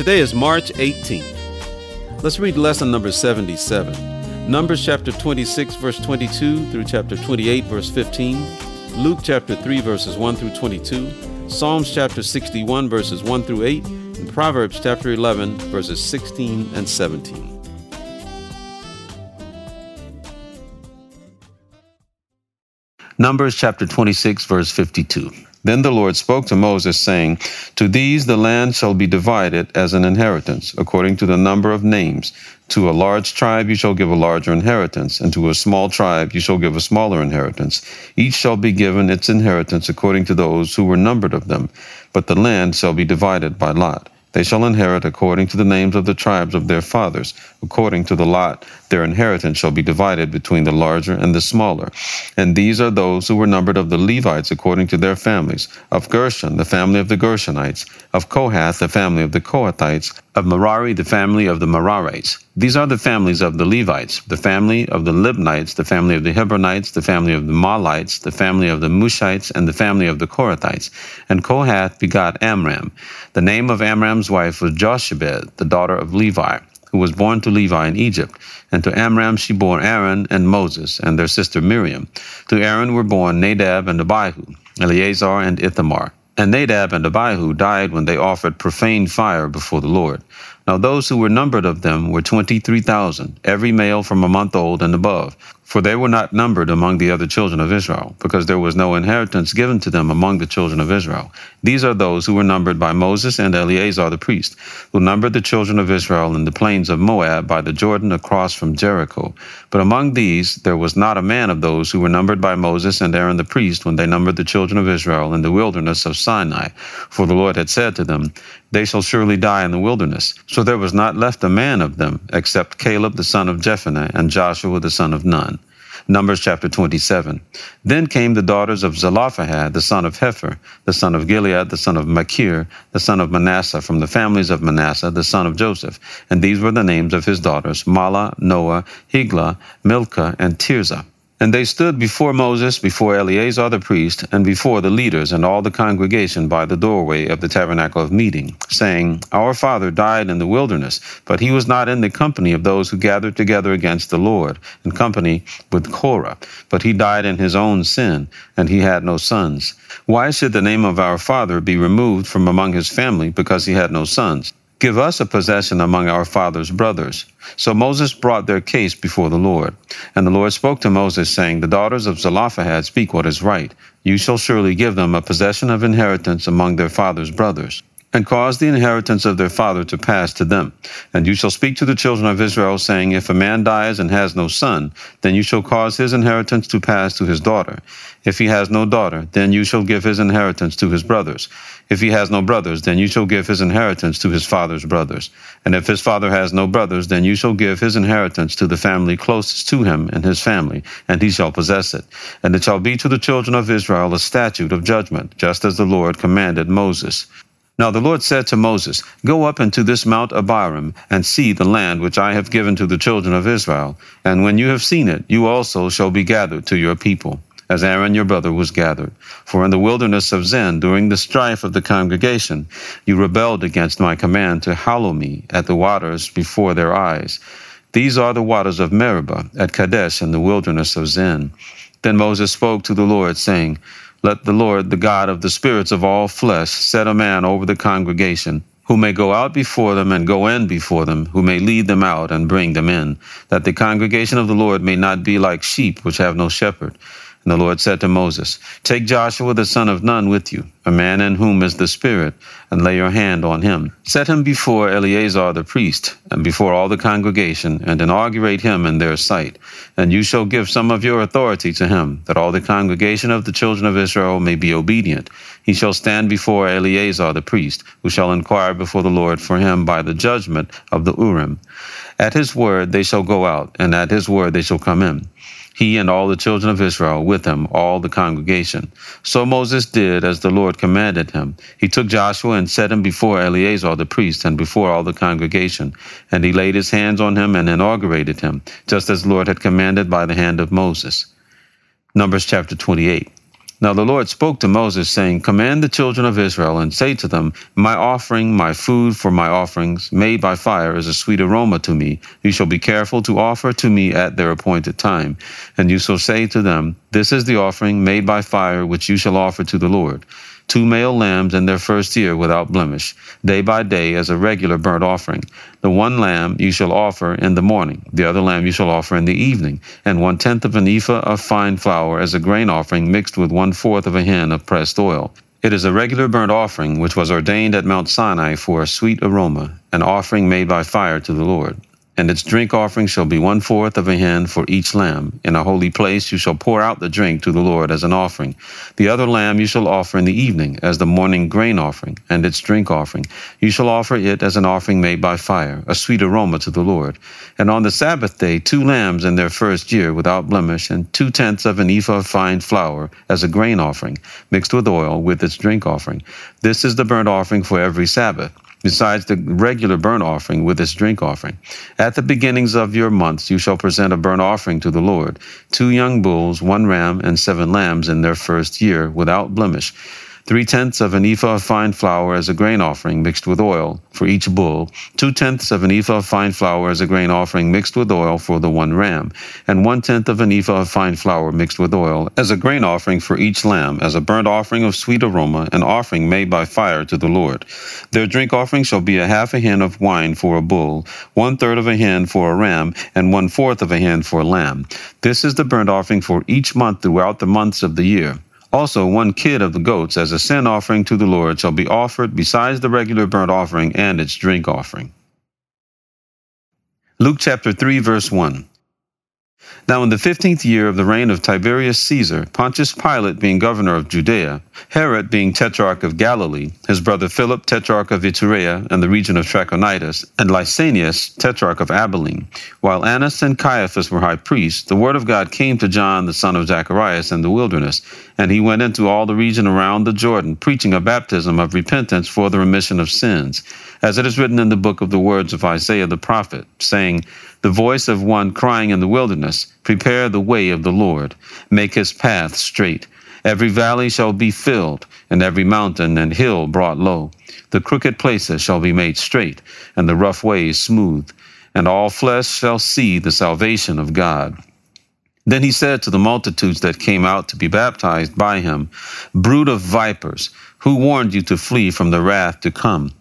Today is March 18th. Let's read lesson number 77. Numbers chapter 26, verse 22 through chapter 28, verse 15. Luke chapter 3, verses 1 through 22. Psalms chapter 61, verses 1 through 8. And Proverbs chapter 11, verses 16 and 17. Numbers chapter 26, verse 52. Then the Lord spoke to Moses, saying, To these the land shall be divided as an inheritance, according to the number of names. To a large tribe you shall give a larger inheritance, and to a small tribe you shall give a smaller inheritance. Each shall be given its inheritance according to those who were numbered of them, but the land shall be divided by lot. They shall inherit according to the names of the tribes of their fathers. According to the lot, their inheritance shall be divided between the larger and the smaller. And these are those who were numbered of the Levites according to their families. Of Gershon, the family of the Gershonites. Of Kohath, the family of the Kohathites. Of Merari, the family of the Merarites. These are the families of the Levites, the family of the Libnites, the family of the Hebronites, the family of the Mahlites, the family of the Mushites, and the family of the Korathites. And Kohath begot Amram. The name of Amram's wife was Jochebed, the daughter of Levi, who was born to Levi in Egypt. And to Amram she bore Aaron and Moses, and their sister Miriam. To Aaron were born Nadab and Abihu, Eleazar and Ithamar. And Nadab and Abihu died when they offered profane fire before the Lord. Now those who were numbered of them were twenty three thousand, every male from a month old and above. For they were not numbered among the other children of Israel, because there was no inheritance given to them among the children of Israel. These are those who were numbered by Moses and Eleazar the priest, who numbered the children of Israel in the plains of Moab by the Jordan across from Jericho. But among these there was not a man of those who were numbered by Moses and Aaron the priest when they numbered the children of Israel in the wilderness of Sinai. For the Lord had said to them, They shall surely die in the wilderness. So there was not left a man of them, except Caleb the son of Jephunneh and Joshua the son of Nun. Numbers chapter 27. Then came the daughters of Zelophehad, the son of Hepher, the son of Gilead, the son of Machir, the son of Manasseh, from the families of Manasseh, the son of Joseph. And these were the names of his daughters, Mahlah, Noah, Hoglah, Milcah, and Tirzah. And they stood before Moses, before Eleazar the priest, and before the leaders and all the congregation by the doorway of the tabernacle of meeting, saying, Our father died in the wilderness, but he was not in the company of those who gathered together against the Lord, in company with Korah, but he died in his own sin, and he had no sons. Why should the name of our father be removed from among his family because he had no sons? Give us a possession among our father's brothers. So Moses brought their case before the Lord. And the Lord spoke to Moses, saying, The daughters of Zelophehad speak what is right. You shall surely give them a possession of inheritance among their father's brothers and cause the inheritance of their father to pass to them. And you shall speak to the children of Israel, saying, If a man dies and has no son, then you shall cause his inheritance to pass to his daughter. If he has no daughter, then you shall give his inheritance to his brothers. If he has no brothers, then you shall give his inheritance to his father's brothers. And if his father has no brothers, then you shall give his inheritance to the family closest to him and his family, and he shall possess it. And it shall be to the children of Israel a statute of judgment, just as the Lord commanded Moses. Now the Lord said to Moses, Go up into this Mount Abarim, and see the land which I have given to the children of Israel. And when you have seen it, you also shall be gathered to your people, as Aaron your brother was gathered. For in the wilderness of Zin, during the strife of the congregation, you rebelled against my command to hallow me at the waters before their eyes. These are the waters of Meribah at Kadesh in the wilderness of Zin. Then Moses spoke to the Lord, saying, let the Lord, the God of the spirits of all flesh, set a man over the congregation, who may go out before them and go in before them, who may lead them out and bring them in, that the congregation of the Lord may not be like sheep which have no shepherd. And the Lord said to Moses, Take Joshua the son of Nun with you, a man in whom is the Spirit, and lay your hand on him. Set him before Eleazar the priest, and before all the congregation, and inaugurate him in their sight. And you shall give some of your authority to him, that all the congregation of the children of Israel may be obedient. He shall stand before Eleazar the priest, who shall inquire before the Lord for him by the judgment of the Urim. At his word they shall go out, and at his word they shall come in he and all the children of Israel with him, all the congregation. So Moses did as the Lord commanded him. He took Joshua and set him before Eleazar the priest and before all the congregation. And he laid his hands on him and inaugurated him, just as the Lord had commanded by the hand of Moses. Numbers chapter 28. Now the Lord spoke to Moses, saying, Command the children of Israel, and say to them, My offering, my food for my offerings, made by fire, is a sweet aroma to me. You shall be careful to offer to me at their appointed time. And you shall say to them, This is the offering made by fire, which you shall offer to the Lord two male lambs in their first year without blemish, day by day as a regular burnt offering. The one lamb you shall offer in the morning, the other lamb you shall offer in the evening, and one tenth of an ephah of fine flour as a grain offering mixed with one fourth of a hin of pressed oil. It is a regular burnt offering which was ordained at Mount Sinai for a sweet aroma, an offering made by fire to the Lord and its drink offering shall be one fourth of a hin for each lamb. In a holy place you shall pour out the drink to the Lord as an offering. The other lamb you shall offer in the evening as the morning grain offering, and its drink offering. You shall offer it as an offering made by fire, a sweet aroma to the Lord. And on the Sabbath day, two lambs in their first year without blemish, and two tenths of an ephah of fine flour as a grain offering, mixed with oil with its drink offering. This is the burnt offering for every Sabbath besides the regular burnt offering with its drink offering. At the beginnings of your months you shall present a burnt offering to the Lord two young bulls, one ram, and seven lambs in their first year, without blemish three tenths of an ephah of fine flour as a grain offering mixed with oil for each bull, two tenths of an ephah of fine flour as a grain offering mixed with oil for the one ram, and one tenth of an ephah of fine flour mixed with oil as a grain offering for each lamb, as a burnt offering of sweet aroma, an offering made by fire to the Lord. Their drink offering shall be a half a hin of wine for a bull, one third of a hin for a ram, and one fourth of a hin for a lamb. This is the burnt offering for each month throughout the months of the year. Also, one kid of the goats as a sin offering to the Lord shall be offered besides the regular burnt offering and its drink offering. Luke chapter 3, verse 1. Now, in the fifteenth year of the reign of Tiberius Caesar, Pontius Pilate being governor of Judea, Herod being tetrarch of Galilee, his brother Philip tetrarch of Iturea and the region of Trachonitis, and Lysanias tetrarch of Abilene, while Annas and Caiaphas were high priests, the word of God came to John the son of Zacharias in the wilderness, and he went into all the region around the Jordan, preaching a baptism of repentance for the remission of sins, as it is written in the book of the words of Isaiah the prophet, saying, the voice of one crying in the wilderness, Prepare the way of the Lord, make his path straight. Every valley shall be filled, and every mountain and hill brought low. The crooked places shall be made straight, and the rough ways smooth, and all flesh shall see the salvation of God. Then he said to the multitudes that came out to be baptized by him, Brood of vipers, who warned you to flee from the wrath to come?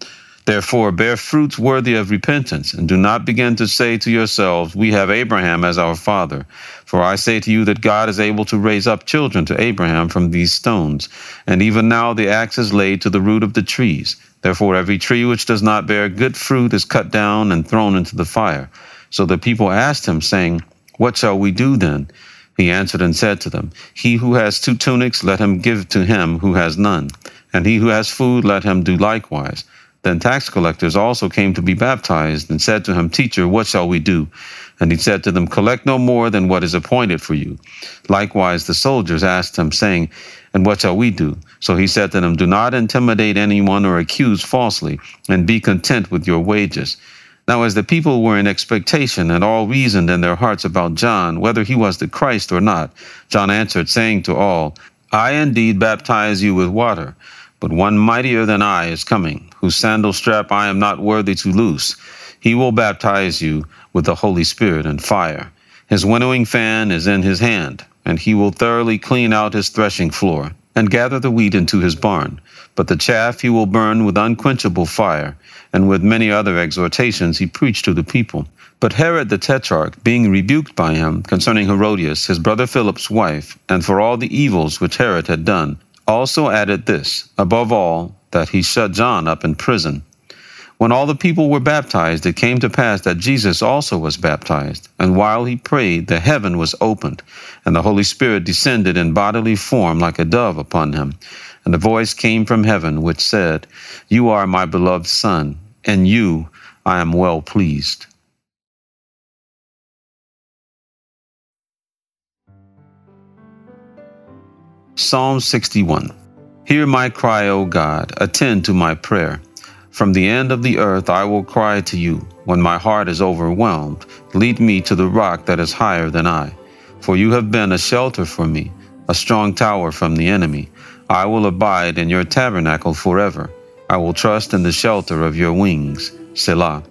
Therefore, bear fruits worthy of repentance, and do not begin to say to yourselves, We have Abraham as our father. For I say to you that God is able to raise up children to Abraham from these stones. And even now the axe is laid to the root of the trees. Therefore, every tree which does not bear good fruit is cut down and thrown into the fire. So the people asked him, saying, What shall we do then? He answered and said to them, He who has two tunics, let him give to him who has none. And he who has food, let him do likewise. Then tax collectors also came to be baptized, and said to him, Teacher, what shall we do? And he said to them, Collect no more than what is appointed for you. Likewise, the soldiers asked him, saying, And what shall we do? So he said to them, Do not intimidate anyone or accuse falsely, and be content with your wages. Now, as the people were in expectation and all reasoned in their hearts about John, whether he was the Christ or not, John answered, saying to all, I indeed baptize you with water. But one mightier than I is coming, whose sandal strap I am not worthy to loose. He will baptize you with the Holy Spirit and fire. His winnowing fan is in his hand, and he will thoroughly clean out his threshing floor, and gather the wheat into his barn. But the chaff he will burn with unquenchable fire. And with many other exhortations he preached to the people. But Herod the Tetrarch, being rebuked by him concerning Herodias, his brother Philip's wife, and for all the evils which Herod had done, also added this, above all, that he shut John up in prison. When all the people were baptized, it came to pass that Jesus also was baptized. And while he prayed, the heaven was opened, and the Holy Spirit descended in bodily form like a dove upon him. And a voice came from heaven, which said, You are my beloved Son, and you I am well pleased. Psalm 61 Hear my cry, O God, attend to my prayer. From the end of the earth I will cry to you. When my heart is overwhelmed, lead me to the rock that is higher than I. For you have been a shelter for me, a strong tower from the enemy. I will abide in your tabernacle forever. I will trust in the shelter of your wings. Selah.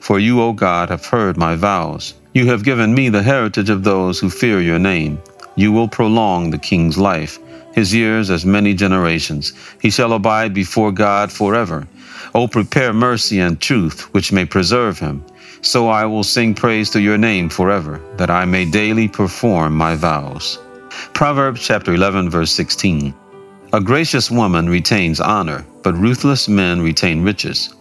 For you, O God, have heard my vows. You have given me the heritage of those who fear your name. You will prolong the king's life, his years as many generations. He shall abide before God forever. O prepare mercy and truth, which may preserve him. So I will sing praise to your name forever, that I may daily perform my vows. Proverbs chapter 11, verse 16. A gracious woman retains honor, but ruthless men retain riches.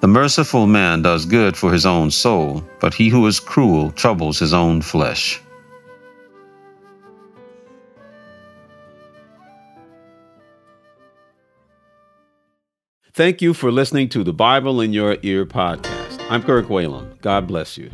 The merciful man does good for his own soul, but he who is cruel troubles his own flesh. Thank you for listening to the Bible in Your Ear podcast. I'm Kirk Whalum. God bless you.